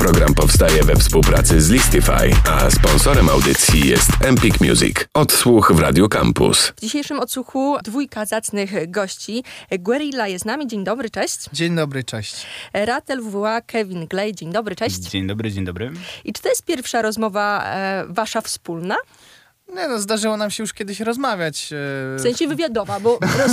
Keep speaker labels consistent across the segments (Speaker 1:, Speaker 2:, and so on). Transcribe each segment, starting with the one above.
Speaker 1: Program powstaje we współpracy z Listify, a sponsorem audycji jest Empik Music. Odsłuch w Radio Campus.
Speaker 2: W dzisiejszym odsłuchu dwójka zacnych gości. Guerilla jest z nami. Dzień dobry, cześć.
Speaker 3: Dzień dobry, cześć.
Speaker 2: Ratel WWA, Kevin Glej. Dzień dobry, cześć.
Speaker 4: Dzień dobry, dzień dobry.
Speaker 2: I czy to jest pierwsza rozmowa e, wasza wspólna?
Speaker 3: Nie no, zdarzyło nam się już kiedyś rozmawiać. e,
Speaker 2: W sensie wywiadowa, bo roz...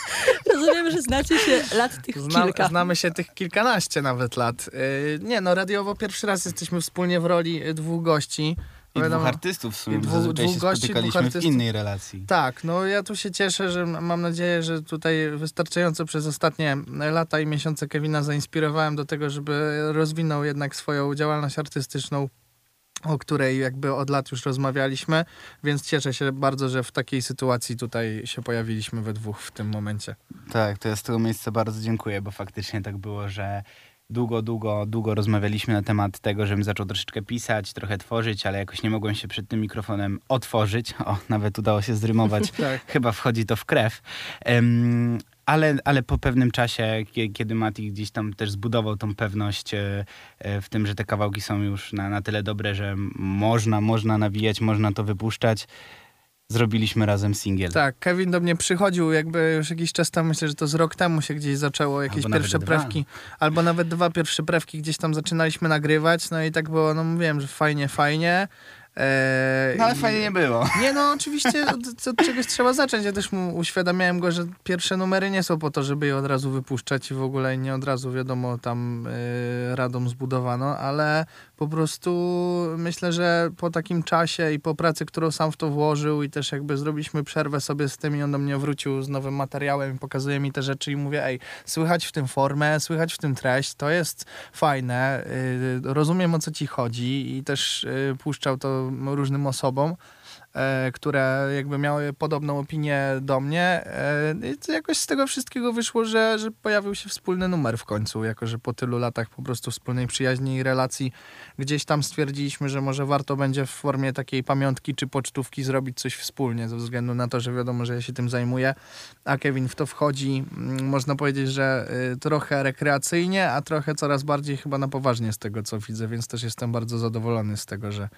Speaker 2: rozumiem, że znacie się lat tych
Speaker 3: Zna,
Speaker 2: kilka.
Speaker 3: znamy się tych kilkanaście nawet lat. E, Nie no, radiowo pierwszy raz jesteśmy wspólnie w roli e, dwóch gości.
Speaker 4: I
Speaker 3: Wiadomo-
Speaker 4: dwóch artystów w sumie, bo
Speaker 3: dwóch-
Speaker 4: się
Speaker 3: gości,
Speaker 4: spotykaliśmy
Speaker 3: dwóch
Speaker 4: w innej relacji.
Speaker 3: Tak, no ja tu się cieszę, że mam nadzieję, że tutaj wystarczająco przez ostatnie lata i miesiące Kevina zainspirowałem do tego, żeby rozwinął jednak swoją działalność artystyczną, o której jakby od lat już rozmawialiśmy, więc cieszę się bardzo, że w takiej sytuacji tutaj się pojawiliśmy we dwóch w tym momencie.
Speaker 4: Tak, to ja z tego miejsca bardzo dziękuję, bo faktycznie tak było, że długo, długo, długo rozmawialiśmy na temat tego, żebym zaczął troszeczkę pisać, trochę tworzyć, ale jakoś nie mogłem się przed tym mikrofonem otworzyć. O, nawet udało się zrymować.
Speaker 3: Tak.
Speaker 4: Chyba wchodzi to w krew. Em, ale, ale po pewnym czasie, kie- kiedy Mati gdzieś tam też zbudował tą pewność e, e, w tym, że te kawałki są już na, na tyle dobre, że można, można nawijać, można to wypuszczać, zrobiliśmy razem singiel.
Speaker 3: Tak, Kevin do mnie przychodził jakby już jakiś czas temu, myślę, że to z rok temu się gdzieś zaczęło, jakieś
Speaker 4: Albo
Speaker 3: pierwsze
Speaker 4: dwa.
Speaker 3: prewki, albo nawet dwa pierwsze prewki gdzieś tam zaczynaliśmy nagrywać, no i tak było, no mówiłem, że fajnie, fajnie. Eee,
Speaker 4: No ale fajnie nie było.
Speaker 3: Nie, no oczywiście od, od czegoś trzeba zacząć. Ja też mu uświadamiałem go, że pierwsze numery nie są po to, żeby je od razu wypuszczać i w ogóle nie od razu wiadomo tam y, radą zbudowano, ale po prostu myślę, że po takim czasie i po pracy, którą sam w to włożył i też jakby zrobiliśmy przerwę sobie z tym i on do mnie wrócił z nowym materiałem i pokazuje mi te rzeczy i mówię, ej, słychać w tym formę, słychać w tym treść, to jest fajne, y, rozumiem o co ci chodzi i też y, puszczał to różnym osobom które jakby miały podobną opinię do mnie. E, I jakoś z tego wszystkiego wyszło, że, że pojawił się wspólny numer w końcu, jako że po tylu latach po prostu wspólnej przyjaźni i relacji gdzieś tam stwierdziliśmy, że może warto będzie w formie takiej pamiątki czy pocztówki zrobić coś wspólnie, ze względu na to, że wiadomo, że ja się tym zajmuję, a Kevin w to wchodzi, mm, można powiedzieć, że y, trochę rekreacyjnie, a trochę coraz bardziej chyba na poważnie z tego, co widzę, więc też jestem bardzo zadowolony z tego, że, e,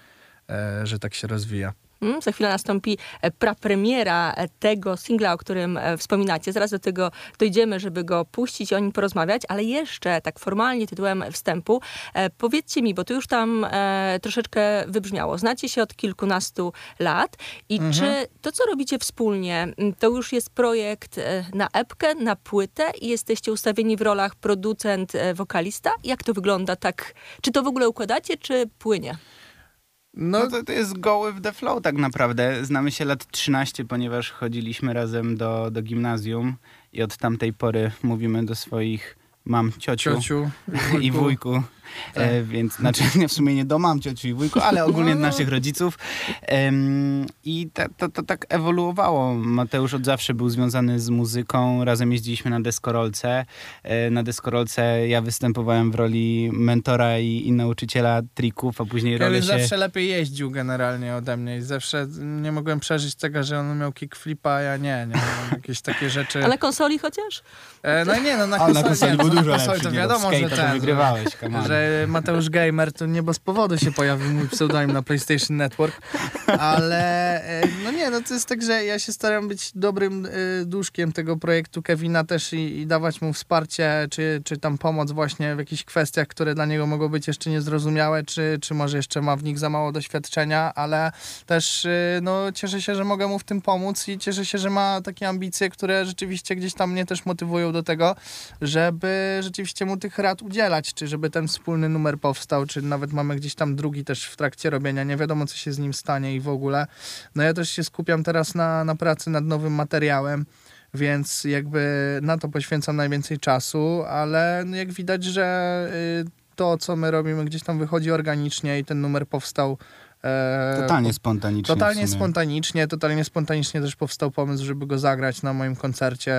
Speaker 3: że tak się rozwija.
Speaker 2: Mm, za chwilę nastąpi e, prapremiera e, tego singla, o którym e, wspominacie. Zaraz do tego dojdziemy, żeby go puścić i o nim porozmawiać, ale jeszcze tak formalnie tytułem wstępu e, powiedzcie mi, bo to już tam e, troszeczkę wybrzmiało. Znacie się od kilkunastu lat i czy to, co robicie wspólnie, m, to już jest projekt e, na epkę, na płytę i jesteście ustawieni w rolach producent, e, wokalista? Jak to wygląda tak? Czy to w ogóle układacie, czy płynie?
Speaker 4: No to, to jest go with the flow tak naprawdę. Znamy się lat 13, ponieważ chodziliśmy razem do, do gimnazjum i od tamtej pory mówimy do swoich mam, ciociu,
Speaker 3: Ciociu
Speaker 4: i wujku. E, więc znaczy nie, w sumie nie do mam, ciociu i wujku, ale ogólnie
Speaker 3: No.
Speaker 4: naszych rodziców. Em, I ta, to, to tak ewoluowało. Mateusz od zawsze był związany z muzyką. Razem jeździliśmy na deskorolce. E, na deskorolce ja występowałem w roli mentora i, i nauczyciela trików, a później rolę
Speaker 3: Kevin
Speaker 4: się...
Speaker 3: zawsze lepiej jeździł generalnie ode mnie i zawsze nie mogłem przeżyć tego, że on miał kickflipa, a ja nie, nie. Jakieś takie rzeczy.
Speaker 2: A na konsoli chociaż?
Speaker 3: E, no nie, no na
Speaker 4: A na konsoli
Speaker 3: nie,
Speaker 4: był
Speaker 3: no, na
Speaker 4: dużo
Speaker 3: konsoli
Speaker 4: lepszy.
Speaker 3: to wiadomo,
Speaker 4: do
Speaker 3: że ten,
Speaker 4: to wygrywałeś.
Speaker 3: Że Mateusz Gamer to nie bez powodu się pojawił mój pseudonim na PlayStation Network, ale e, no nie, no to jest tak, że ja się staram być dobrym e, duszkiem tego projektu Kevina też i, i dawać mu wsparcie, czy, czy tam pomoc właśnie w jakichś kwestiach, które dla niego mogą być jeszcze niezrozumiałe, czy, czy może jeszcze ma w nich za mało doświadczenia, ale też e, no cieszę się, że mogę mu w tym pomóc i cieszę się, że ma takie ambicje, które rzeczywiście gdzieś tam mnie też motywują do tego, żeby rzeczywiście mu tych rad udzielać, czy żeby ten wspólny numer powstał, czy nawet mamy gdzieś tam drugi też w trakcie robienia, nie wiadomo co się z nim stanie i w ogóle. No ja też się skupiam teraz na, na pracy nad nowym materiałem, więc jakby na to poświęcam najwięcej czasu, ale jak widać, że y, to, co my robimy, gdzieś tam wychodzi organicznie i ten numer powstał
Speaker 4: totalnie spontanicznie.
Speaker 3: Totalnie spontanicznie, totalnie spontanicznie też powstał pomysł, żeby go zagrać na moim koncercie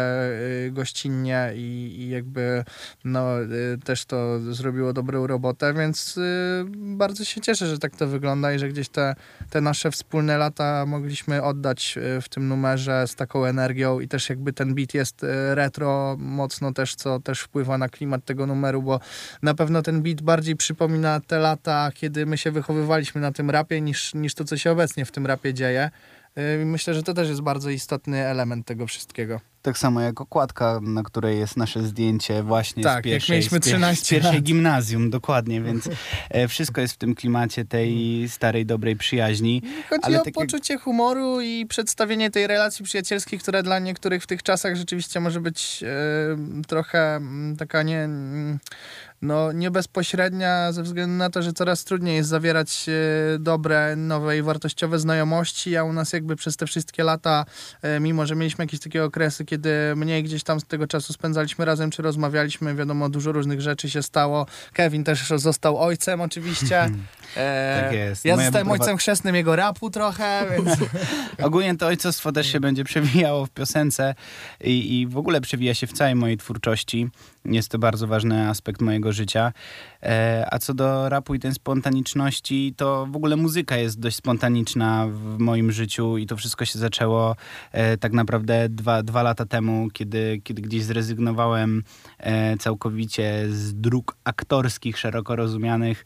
Speaker 3: y, gościnnie i, i jakby no, y, też to zrobiło dobrą robotę, więc y, bardzo się cieszę, że tak to wygląda i że gdzieś te, te nasze wspólne lata mogliśmy oddać w tym numerze z taką energią i też jakby ten beat jest retro mocno też, co też wpływa na klimat tego numeru, bo na pewno ten beat bardziej przypomina te lata, kiedy my się wychowywaliśmy na tym rapie niż, niż to, co się obecnie w tym rapie dzieje. Y, myślę, że to też jest bardzo istotny element tego wszystkiego.
Speaker 4: Tak samo jak okładka, na której jest nasze zdjęcie właśnie
Speaker 3: tak,
Speaker 4: z pierwszej,
Speaker 3: jak mieliśmy 13
Speaker 4: z pierwszej gimnazjum, dokładnie, więc e, wszystko jest w tym klimacie tej starej, dobrej przyjaźni.
Speaker 3: Chodzi ale o takie... poczucie humoru i przedstawienie tej relacji przyjacielskiej, która dla niektórych w tych czasach rzeczywiście może być e, trochę taka nie no, nie bezpośrednia ze względu na to, że coraz trudniej jest zawierać e, dobre, nowe i wartościowe znajomości, a u nas jakby przez te wszystkie lata, e, mimo że mieliśmy jakieś takie okresy, kiedy mniej gdzieś tam z tego czasu spędzaliśmy razem, czy rozmawialiśmy, wiadomo, dużo różnych rzeczy się stało. Kevin też został ojcem oczywiście.
Speaker 4: E, tak jest.
Speaker 3: Ja Moja zostałem ojcem chrzestnym jego rapu trochę, więc...
Speaker 4: Ogólnie to ojcostwo też się będzie przewijało w piosence i, i w ogóle przewija się w całej mojej twórczości. Jest to bardzo ważny aspekt mojego życia. E, a co do rapu i tej spontaniczności, to w ogóle muzyka jest dość spontaniczna w moim życiu i to wszystko się zaczęło e, tak naprawdę dwa, dwa lata temu, kiedy, kiedy gdzieś zrezygnowałem e, całkowicie z dróg aktorskich, szeroko rozumianych,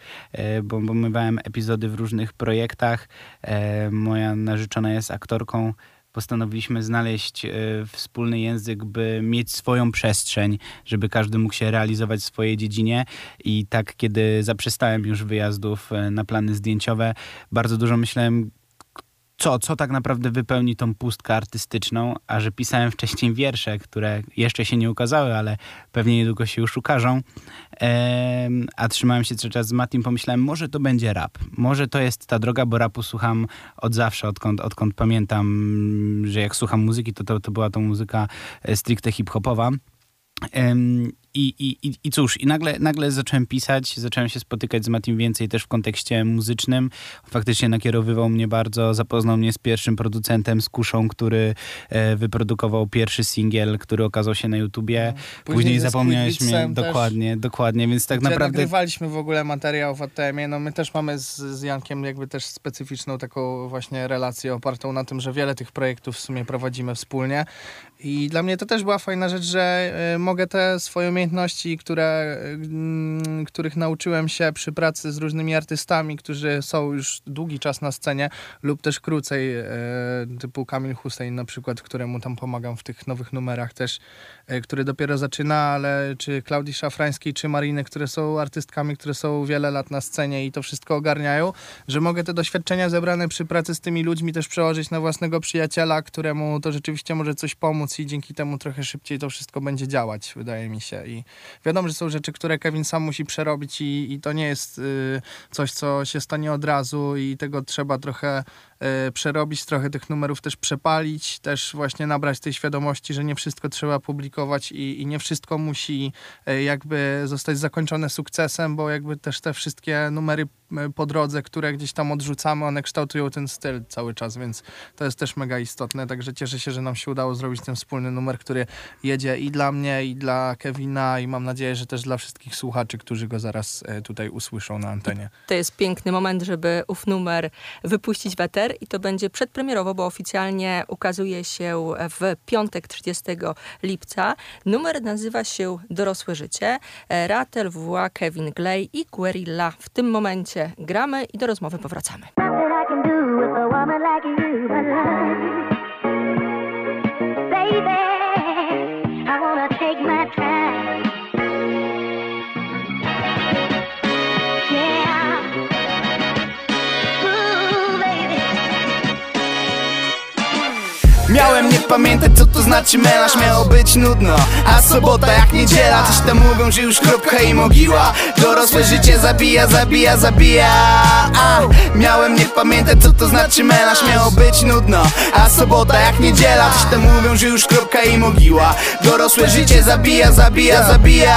Speaker 4: bo, bo mywałem epizody w różnych projektach. Moja narzeczona jest aktorką postanowiliśmy znaleźć e, wspólny język, by mieć swoją przestrzeń, żeby każdy mógł się realizować w swojej dziedzinie. I tak, kiedy zaprzestałem już wyjazdów e, na plany zdjęciowe, bardzo dużo myślałem, co, co tak naprawdę wypełni tą pustkę artystyczną, a że pisałem wcześniej wiersze, które jeszcze się nie ukazały, ale pewnie niedługo się już ukażą, ehm, a trzymałem się cały czas z Matim, pomyślałem, może to będzie rap, może to jest ta droga, bo rapu słucham od zawsze, odkąd, odkąd pamiętam, że jak słucham muzyki, to, to, to była to muzyka e, stricte hip-hopowa. I, i, I cóż, i nagle, nagle zacząłem pisać, zacząłem się spotykać z Matim więcej też w kontekście muzycznym. Faktycznie nakierowywał mnie bardzo, zapoznał mnie z pierwszym producentem, z Kuszą, który e, wyprodukował pierwszy singiel, który okazał się na YouTubie. No, później, później zapomniałeś mnie, dokładnie, dokładnie, więc tak naprawdę...
Speaker 3: nagrywaliśmy w ogóle materiał w ATM-ie, no my też mamy z, z Jankiem jakby też specyficzną taką właśnie relację opartą na tym, że wiele tych projektów w sumie prowadzimy wspólnie i dla mnie to też była fajna rzecz, że y, mogę te swoje umiejętności, które, y, których nauczyłem się przy pracy z różnymi artystami, którzy są już długi czas na scenie lub też krócej, y, typu Kamil Hussein na przykład, któremu tam pomagam w tych nowych numerach też, który dopiero zaczyna, ale czy Klaudii Szafrańskiej, czy Mariny, które są artystkami, które są wiele lat na scenie i to wszystko ogarniają, że mogę te doświadczenia zebrane przy pracy z tymi ludźmi też przełożyć na własnego przyjaciela, któremu to rzeczywiście może coś pomóc i dzięki temu trochę szybciej to wszystko będzie działać, wydaje mi się. I wiadomo, że są rzeczy, które Kevin sam musi przerobić i, i to nie jest y, coś, co się stanie od razu i tego trzeba trochę y, przerobić, trochę tych numerów też przepalić, też właśnie nabrać tej świadomości, że nie wszystko trzeba publikować i, i nie wszystko musi y, jakby zostać zakończone sukcesem, bo jakby też te wszystkie numery y, po drodze, które gdzieś tam odrzucamy, one kształtują ten styl cały czas, więc to jest też mega istotne, także cieszę się, że nam się udało zrobić ten wspólny numer, który jedzie i dla mnie, i dla Kevina, i mam nadzieję, że też dla wszystkich słuchaczy, którzy go zaraz e, tutaj usłyszą na antenie.
Speaker 2: To jest piękny moment, żeby ów numer wypuścić w eter i to będzie przedpremierowo, bo oficjalnie ukazuje się w piątek 30 lipca. Numer nazywa się Dorosłe Życie. E, Ratel, WA, Kevin Glay i Guerilla. W tym momencie gramy i do rozmowy powracamy.
Speaker 5: Miałem nie pamiętać co to znaczy melanż Miało być nudno, a sobota jak niedziela. Coś tam mówią, że już kropka i mogiła. Dorosłe życie zabija, zabija, zabija. A, Miałem nie pamiętać co to znaczy melanż Miało być nudno, a sobota jak niedziela. Coś tam mówią, że już kropka i mogiła. Dorosłe życie zabija, zabija, zabija.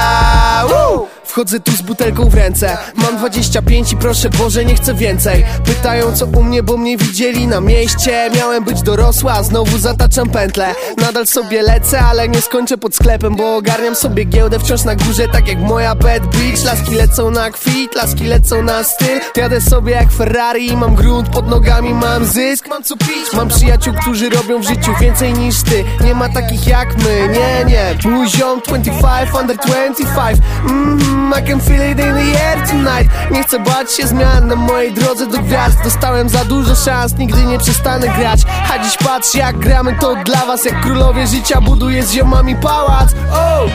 Speaker 5: Woo!
Speaker 6: Wchodzę tu z butelką w ręce. Mam 25 i proszę Boże nie chcę więcej. Pytają co u mnie, bo mnie widzieli na mieście. Miałem być dorosła, a znowu zataczam pętlę. Nadal sobie lecę, ale nie skończę pod sklepem Bo ogarniam sobie giełdę wciąż na górze Tak jak moja bad bitch. Laski lecą na kwit, laski lecą na styl. Jadę sobie jak Ferrari mam grunt pod nogami Mam zysk, mam co pić. Mam przyjaciół, którzy robią w życiu więcej niż ty. Nie ma takich jak my, nie, nie. Mój ziom 25, under 25 mm, I can feel it in the air tonight. Nie chcę bać się zmian na mojej drodze do gwiazd. Dostałem za dużo szans, nigdy nie przestanę grać. A dziś patrz jak gramy to dla was. Jak królowie życia buduję z ziomami pałac. Oh,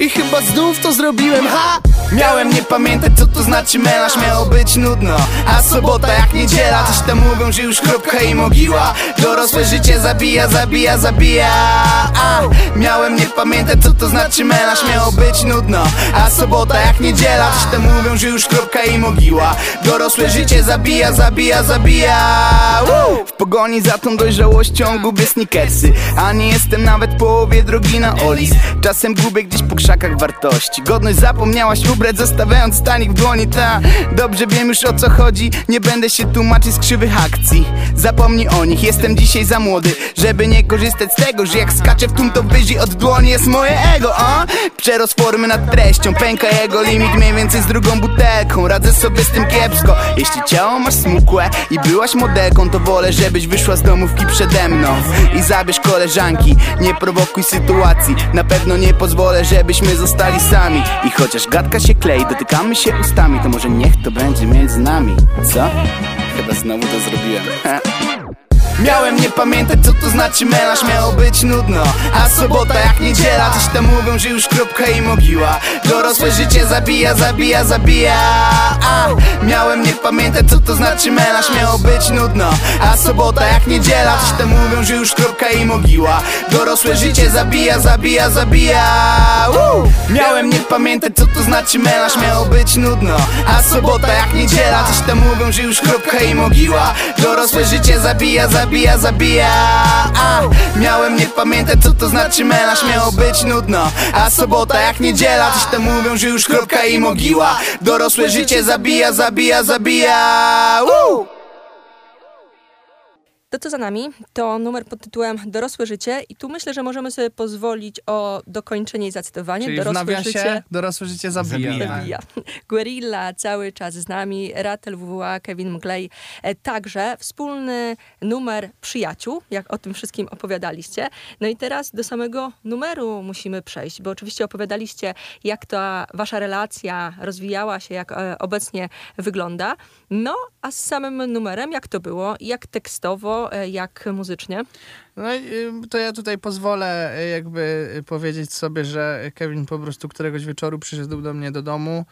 Speaker 6: I chyba znów to zrobiłem, ha!
Speaker 4: Miałem nie pamiętać co to znaczy melanż Miało być nudno, a sobota jak niedziela. Coś tam mówią, że już kropka i mogiła. Dorosłe życie zabija, zabija, zabija. A, Miałem nie pamiętać co to znaczy melanż Miało być nudno, a sobota jak niedziela. Coś tam mówią, że już kropka i mogiła. Dorosłe życie zabija, zabija, zabija! W pogoni za tą dojrzałością gubię sneakersy. A nie jestem nawet w połowie drogi na Olis. Czasem gubię gdzieś po krzakach wartości. Godność zapomniałaś ubrać, zostawiając stanik w dłoni. Ta, dobrze wiem już o co chodzi. Nie będę się tłumaczyć z krzywych akcji. Zapomnij o nich, jestem dzisiaj za młody Żeby nie korzystać z tego, że jak skaczę w tum to wyżej od dłoni jest moje ego a? Przerost formy nad treścią, pęka jego limit Mniej więcej z drugą butelką, radzę sobie z tym kiepsko. Jeśli ciało masz smukłe i byłaś modelką To wolę, żebyś wyszła z domówki przede mną. I zabierz koleżanki, nie prowokuj sytuacji. Na pewno nie pozwolę, żebyśmy zostali sami. I chociaż gadka się klei, dotykamy się ustami To może niech to będzie między nami, co? Chyba znowu to zrobiłem Miałem nie pamiętać co to znaczy melanż Miało być nudno, a sobota jak niedziela. Coś tam mówią, że już kropka i mogiła. Dorosłe życie zabija, zabija, zabija. A, Miałem nie pamiętać co to znaczy melanż Miało być nudno, a sobota jak niedziela. Coś tam mówią, że już kropka i mogiła. Dorosłe życie zabija, zabija, zabija. Woo! Miałem nie pamiętać co to znaczy melanż Miało być nudno, a sobota jak niedziela. Coś tam mówią, że już kropka i mogiła. Dorosłe życie zabija, zabija, zabija a, Miałem nie pamiętać co to znaczy melanż Miało być nudno, a sobota jak niedziela. Coś tam mówią, że już kropka i mogiła. Dorosłe życie zabija, zabija, zabija. Woo!
Speaker 2: To, co za nami, to numer pod tytułem Dorosłe życie i tu myślę, że możemy sobie pozwolić o dokończenie i zacytowanie.
Speaker 3: Czyli w
Speaker 2: Dorosłe
Speaker 3: nawiasie
Speaker 2: życie
Speaker 3: dorosłe życie zabija.
Speaker 7: Zabija.
Speaker 3: tak.
Speaker 2: zabija. Guerilla cały czas z nami, Ratel WWA, Kevin Mglej. E, Także wspólny numer przyjaciół, jak o tym wszystkim opowiadaliście. No i teraz do samego numeru musimy przejść, bo oczywiście opowiadaliście, jak ta wasza relacja rozwijała się, jak e, obecnie wygląda. No, a z samym numerem, jak to było, jak tekstowo, e, jak muzycznie?
Speaker 3: No y, to ja tutaj pozwolę y, jakby y, powiedzieć sobie, że Kevin po prostu któregoś wieczoru przyszedł do mnie do domu,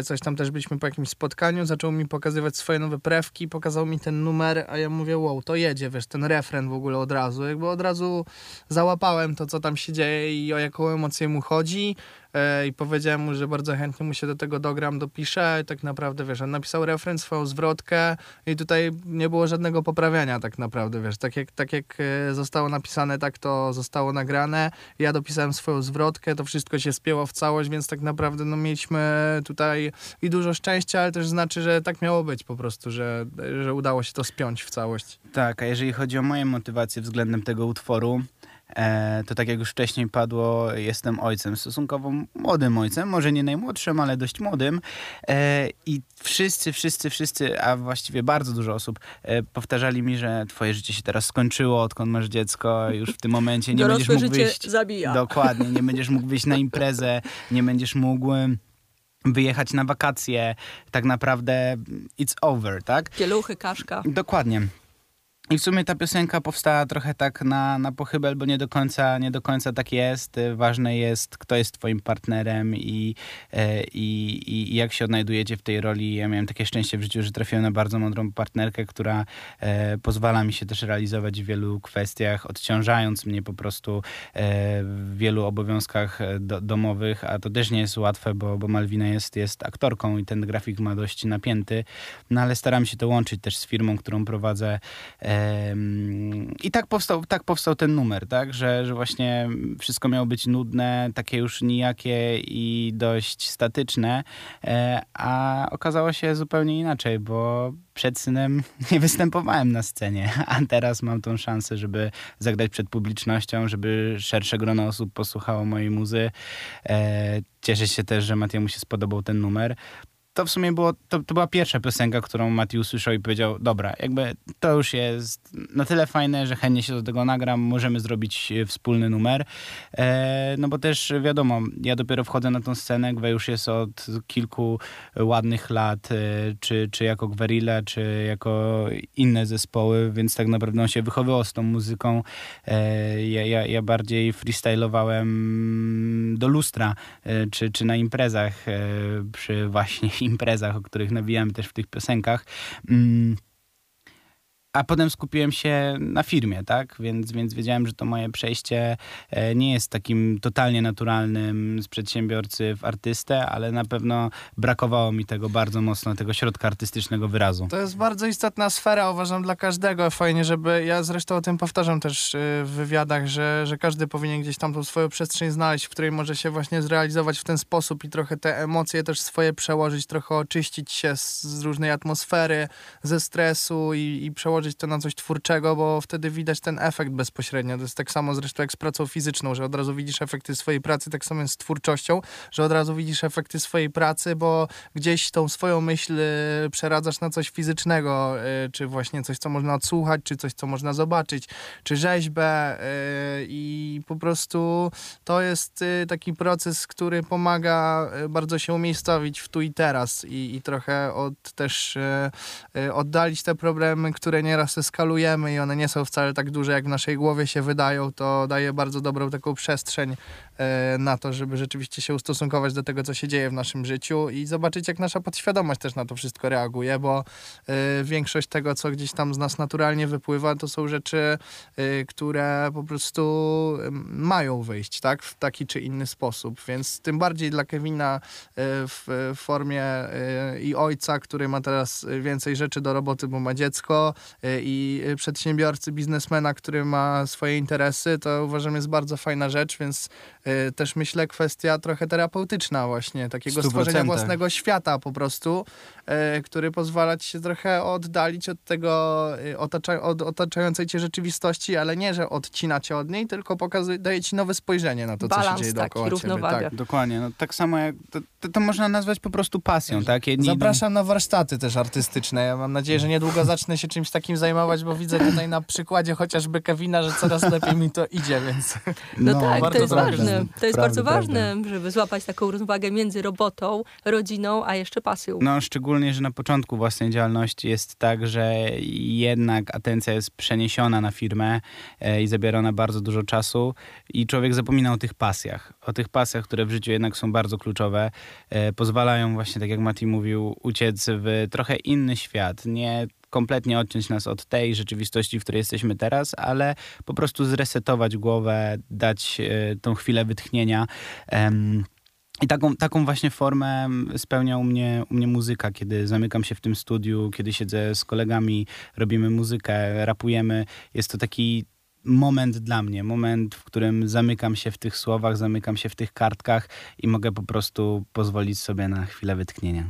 Speaker 3: y, coś tam też byliśmy po jakimś spotkaniu, zaczął mi pokazywać swoje nowe prewki, pokazał mi ten numer, a ja mówię, wow, to jedzie, wiesz, ten refren w ogóle od razu, jakby od razu załapałem to, co tam się dzieje i o jaką emocję mu chodzi. e, i powiedziałem mu, że bardzo chętnie mu się do tego dogram, dopiszę. I tak naprawdę, wiesz, on napisał refren, swoją zwrotkę i tutaj nie było żadnego poprawiania tak naprawdę, wiesz, tak jak, tak jak e, zostało napisane, tak to zostało nagrane, ja dopisałem swoją zwrotkę, to wszystko się spięło w całość, więc tak naprawdę no mieliśmy tutaj i dużo szczęścia, ale też znaczy, że tak miało być po prostu, że, że udało się to spiąć w całość.
Speaker 7: Tak, a jeżeli chodzi o moje motywacje względem tego utworu, e, to tak jak już wcześniej padło, jestem ojcem, stosunkowo młodym ojcem, może nie najmłodszym, ale dość młodym. E, I wszyscy, wszyscy, wszyscy, a właściwie bardzo dużo osób e, powtarzali mi, że twoje życie się teraz skończyło, odkąd masz dziecko, już w tym momencie nie
Speaker 2: Dorosłe
Speaker 7: będziesz mógł
Speaker 2: życie
Speaker 7: wyjść.
Speaker 2: zabija.
Speaker 7: Dokładnie, nie będziesz mógł wyjść na imprezę, nie będziesz mógł wyjechać na wakacje. Tak naprawdę it's over, tak?
Speaker 2: Pieluchy, kaszka.
Speaker 7: Dokładnie. I w sumie ta piosenka powstała trochę tak na, na pochybel, bo nie do, końca, nie do końca tak jest. Ważne jest, kto jest twoim partnerem i, e, i, i jak się odnajdujecie w tej roli. Ja miałem takie szczęście w życiu, że trafiłem na bardzo mądrą partnerkę, która e, pozwala mi się też realizować w wielu kwestiach, odciążając mnie po prostu e, w wielu obowiązkach do, domowych, a to też nie jest łatwe, bo, bo Malwina jest, jest aktorką i ten grafik ma dość napięty, no ale staram się to łączyć też z firmą, którą prowadzę
Speaker 4: I tak powstał, tak powstał ten numer, tak? Że, że właśnie wszystko miało być nudne, takie już nijakie i dość statyczne, e, a okazało się zupełnie inaczej, bo przed synem nie występowałem na scenie, a teraz mam tą szansę, żeby zagrać przed publicznością, żeby szersze grono osób posłuchało mojej muzy. E, cieszę się też, że Matiemu się spodobał ten numer to w sumie było, to, to była pierwsza piosenka, którą Mati usłyszał i powiedział, dobra, jakby to już jest na tyle fajne, że chętnie się do tego nagram, możemy zrobić e, wspólny numer. E, no bo też wiadomo, ja dopiero wchodzę na tą scenę, Gwe już jest od kilku ładnych lat, e, czy, czy jako Gwerilla, czy jako inne zespoły, więc tak naprawdę on się wychowywał z tą muzyką. E, ja, ja, ja bardziej freestylowałem do lustra, e, czy, czy na imprezach e, przy właśnie imprezach, o których nawijamy też w tych piosenkach. Mm. A potem skupiłem się na firmie, tak? Więc, więc wiedziałem, że to moje przejście e, nie jest takim totalnie naturalnym z przedsiębiorcy w artystę, ale na pewno brakowało mi tego bardzo mocno, tego środka artystycznego wyrazu.
Speaker 3: To jest bardzo istotna sfera, uważam, dla każdego. Fajnie, żeby. Ja zresztą o tym powtarzam też y, w wywiadach, że, że każdy powinien gdzieś tam tą swoją przestrzeń znaleźć, w której może się właśnie zrealizować w ten sposób i trochę te emocje też swoje przełożyć, trochę oczyścić się z, z różnej atmosfery, ze stresu i, i przełożyć to na coś twórczego, bo wtedy widać ten efekt bezpośrednio. To jest tak samo zresztą jak z pracą fizyczną, że od razu widzisz efekty swojej pracy, tak samo jest z twórczością, że od razu widzisz efekty swojej pracy, bo gdzieś tą swoją myśl y, przeradzasz na coś fizycznego, y, czy właśnie coś, co można odsłuchać, czy coś, co można zobaczyć, czy rzeźbę y, i po prostu to jest taki proces, który pomaga bardzo się umiejscowić w tu i teraz i, i trochę od, też oddalić te problemy, które nie nieraz eskalujemy i one nie są wcale tak duże, jak w naszej głowie się wydają, to daje bardzo dobrą taką przestrzeń e, na to, żeby rzeczywiście się ustosunkować do tego, co się dzieje w naszym życiu i zobaczyć, jak nasza podświadomość też na to wszystko reaguje, bo e, większość tego, co gdzieś tam z nas naturalnie wypływa, to są rzeczy, e, które po prostu mają wyjść, tak? W taki czy inny sposób, więc tym bardziej dla Kevina w formie i ojca, który ma teraz więcej rzeczy do roboty, bo ma dziecko, i przedsiębiorcy, biznesmena, który ma swoje interesy, to uważam jest bardzo fajna rzecz, więc y, też myślę kwestia trochę terapeutyczna właśnie, takiego 100%. stworzenia własnego świata po prostu, który pozwala ci się trochę oddalić od tego, otacza, od otaczającej cię rzeczywistości, ale nie, że odcina cię od niej, tylko pokazuje, daje ci nowe spojrzenie na to,
Speaker 2: Balans,
Speaker 3: co się dzieje
Speaker 2: taki,
Speaker 3: dookoła ciebie. Tak.
Speaker 4: Dokładnie, no, tak samo jak, to, to, to, można nazwać po prostu pasją, tak?
Speaker 3: Jedni Zapraszam idą... na warsztaty też artystyczne, ja mam nadzieję, że niedługo zacznę się czymś takim zajmować, bo widzę tutaj na przykładzie chociażby Kevina, że coraz lepiej mi to idzie, więc...
Speaker 2: No, no tak, to jest ważne. To jest bardzo ważne, żeby złapać taką równowagę między robotą, rodziną, a jeszcze pasją.
Speaker 4: No, szczególnie, że na początku własnej działalności jest tak, że jednak atencja jest przeniesiona na firmę e, i zabiera ona bardzo dużo czasu i człowiek zapomina o tych pasjach. O tych pasjach, które w życiu jednak są bardzo kluczowe. E, pozwalają właśnie, tak jak Mati mówił, uciec w trochę inny świat. Nie kompletnie odciąć nas od tej rzeczywistości, w której jesteśmy teraz, ale po prostu zresetować głowę, dać e, tą chwilę wytchnienia. I taką, taką właśnie formę spełnia u mnie, u mnie muzyka, kiedy zamykam się w tym studiu, kiedy siedzę z kolegami, robimy muzykę, rapujemy. Jest to taki moment dla mnie, moment, w którym zamykam się w tych słowach, zamykam się w tych kartkach i mogę po prostu pozwolić sobie na chwilę wytchnienia.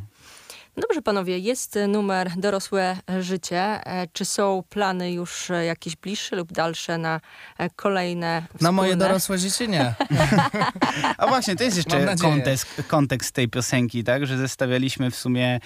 Speaker 2: Dobrze, panowie, jest numer Dorosłe Życie. E, czy są plany już e, jakieś bliższe lub dalsze na e, kolejne wspólne?
Speaker 3: Na moje dorosłe życie nie.
Speaker 4: A właśnie, to jest jeszcze kontekst, kontekst tej piosenki, tak? Że zestawialiśmy w sumie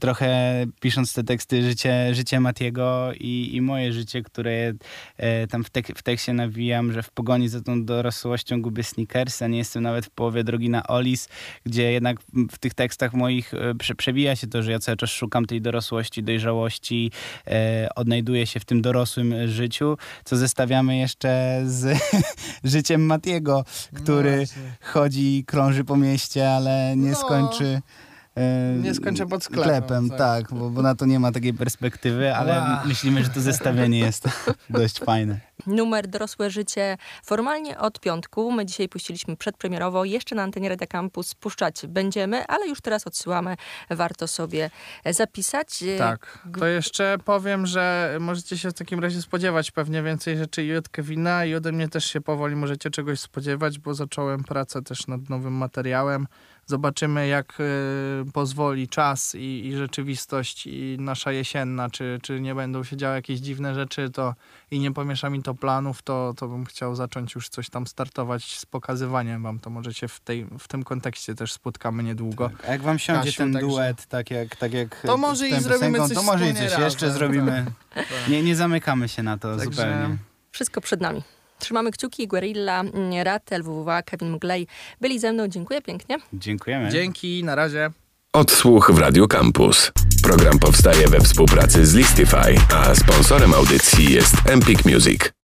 Speaker 4: trochę, pisząc te teksty, życie, życie Matiego i, i moje życie, które e, tam w, tek w tekście nawijam, że w pogoni za tą dorosłością gubię sneakers, a nie jestem nawet w połowie drogi na Olis, gdzie jednak w tych tekstach moich prze przewija się to, że ja cały czas szukam tej dorosłości, dojrzałości, e, odnajduję się w tym dorosłym życiu, co zestawiamy jeszcze z życiem Matiego, który no chodzi, krąży po mieście, ale nie no. skończy
Speaker 3: e, nie skończę pod sklepem. sklepem
Speaker 4: tak, tak bo, bo, na to nie ma takiej perspektywy, ale wow. myślimy, że to zestawienie jest dość fajne.
Speaker 2: Numer Dorosłe Życie formalnie od piątku. My dzisiaj puściliśmy przedpremierowo, jeszcze na antenie Radia Campus puszczać będziemy, ale już teraz odsyłamy, warto sobie zapisać.
Speaker 3: Tak. To jeszcze powiem, że możecie się w takim razie spodziewać pewnie więcej rzeczy i od Kevina i ode mnie też się powoli możecie czegoś spodziewać, bo zacząłem pracę też nad nowym materiałem. Zobaczymy, jak y, pozwoli czas i, i rzeczywistość i nasza jesienna, czy, czy nie będą się działy jakieś dziwne rzeczy, to i nie pomiesza mi to planów, to, to bym chciał zacząć już coś tam startować z pokazywaniem wam. To możecie w, tej, w tym kontekście też spotkamy niedługo.
Speaker 4: A jak wam siądzie
Speaker 3: Kasiu,
Speaker 4: ten
Speaker 3: także-
Speaker 4: duet, tak jak, tak jak
Speaker 3: To może i zrobimy
Speaker 4: piosenką,
Speaker 3: coś
Speaker 4: To może i coś jeszcze
Speaker 3: razem,
Speaker 4: zrobimy.
Speaker 3: tak.
Speaker 4: Nie, nie zamykamy się na to
Speaker 3: Także-
Speaker 4: zupełnie.
Speaker 2: Wszystko przed nami. Trzymamy kciuki, Guerilla, mm, Ratel, WWA, Kevin Mglej byli ze mną. Dziękuję pięknie.
Speaker 4: Dziękujemy.
Speaker 3: Dzięki, na razie.
Speaker 1: Odsłuch w Radio Campus. Program powstaje we współpracy z Listify, a sponsorem audycji jest Empik Music.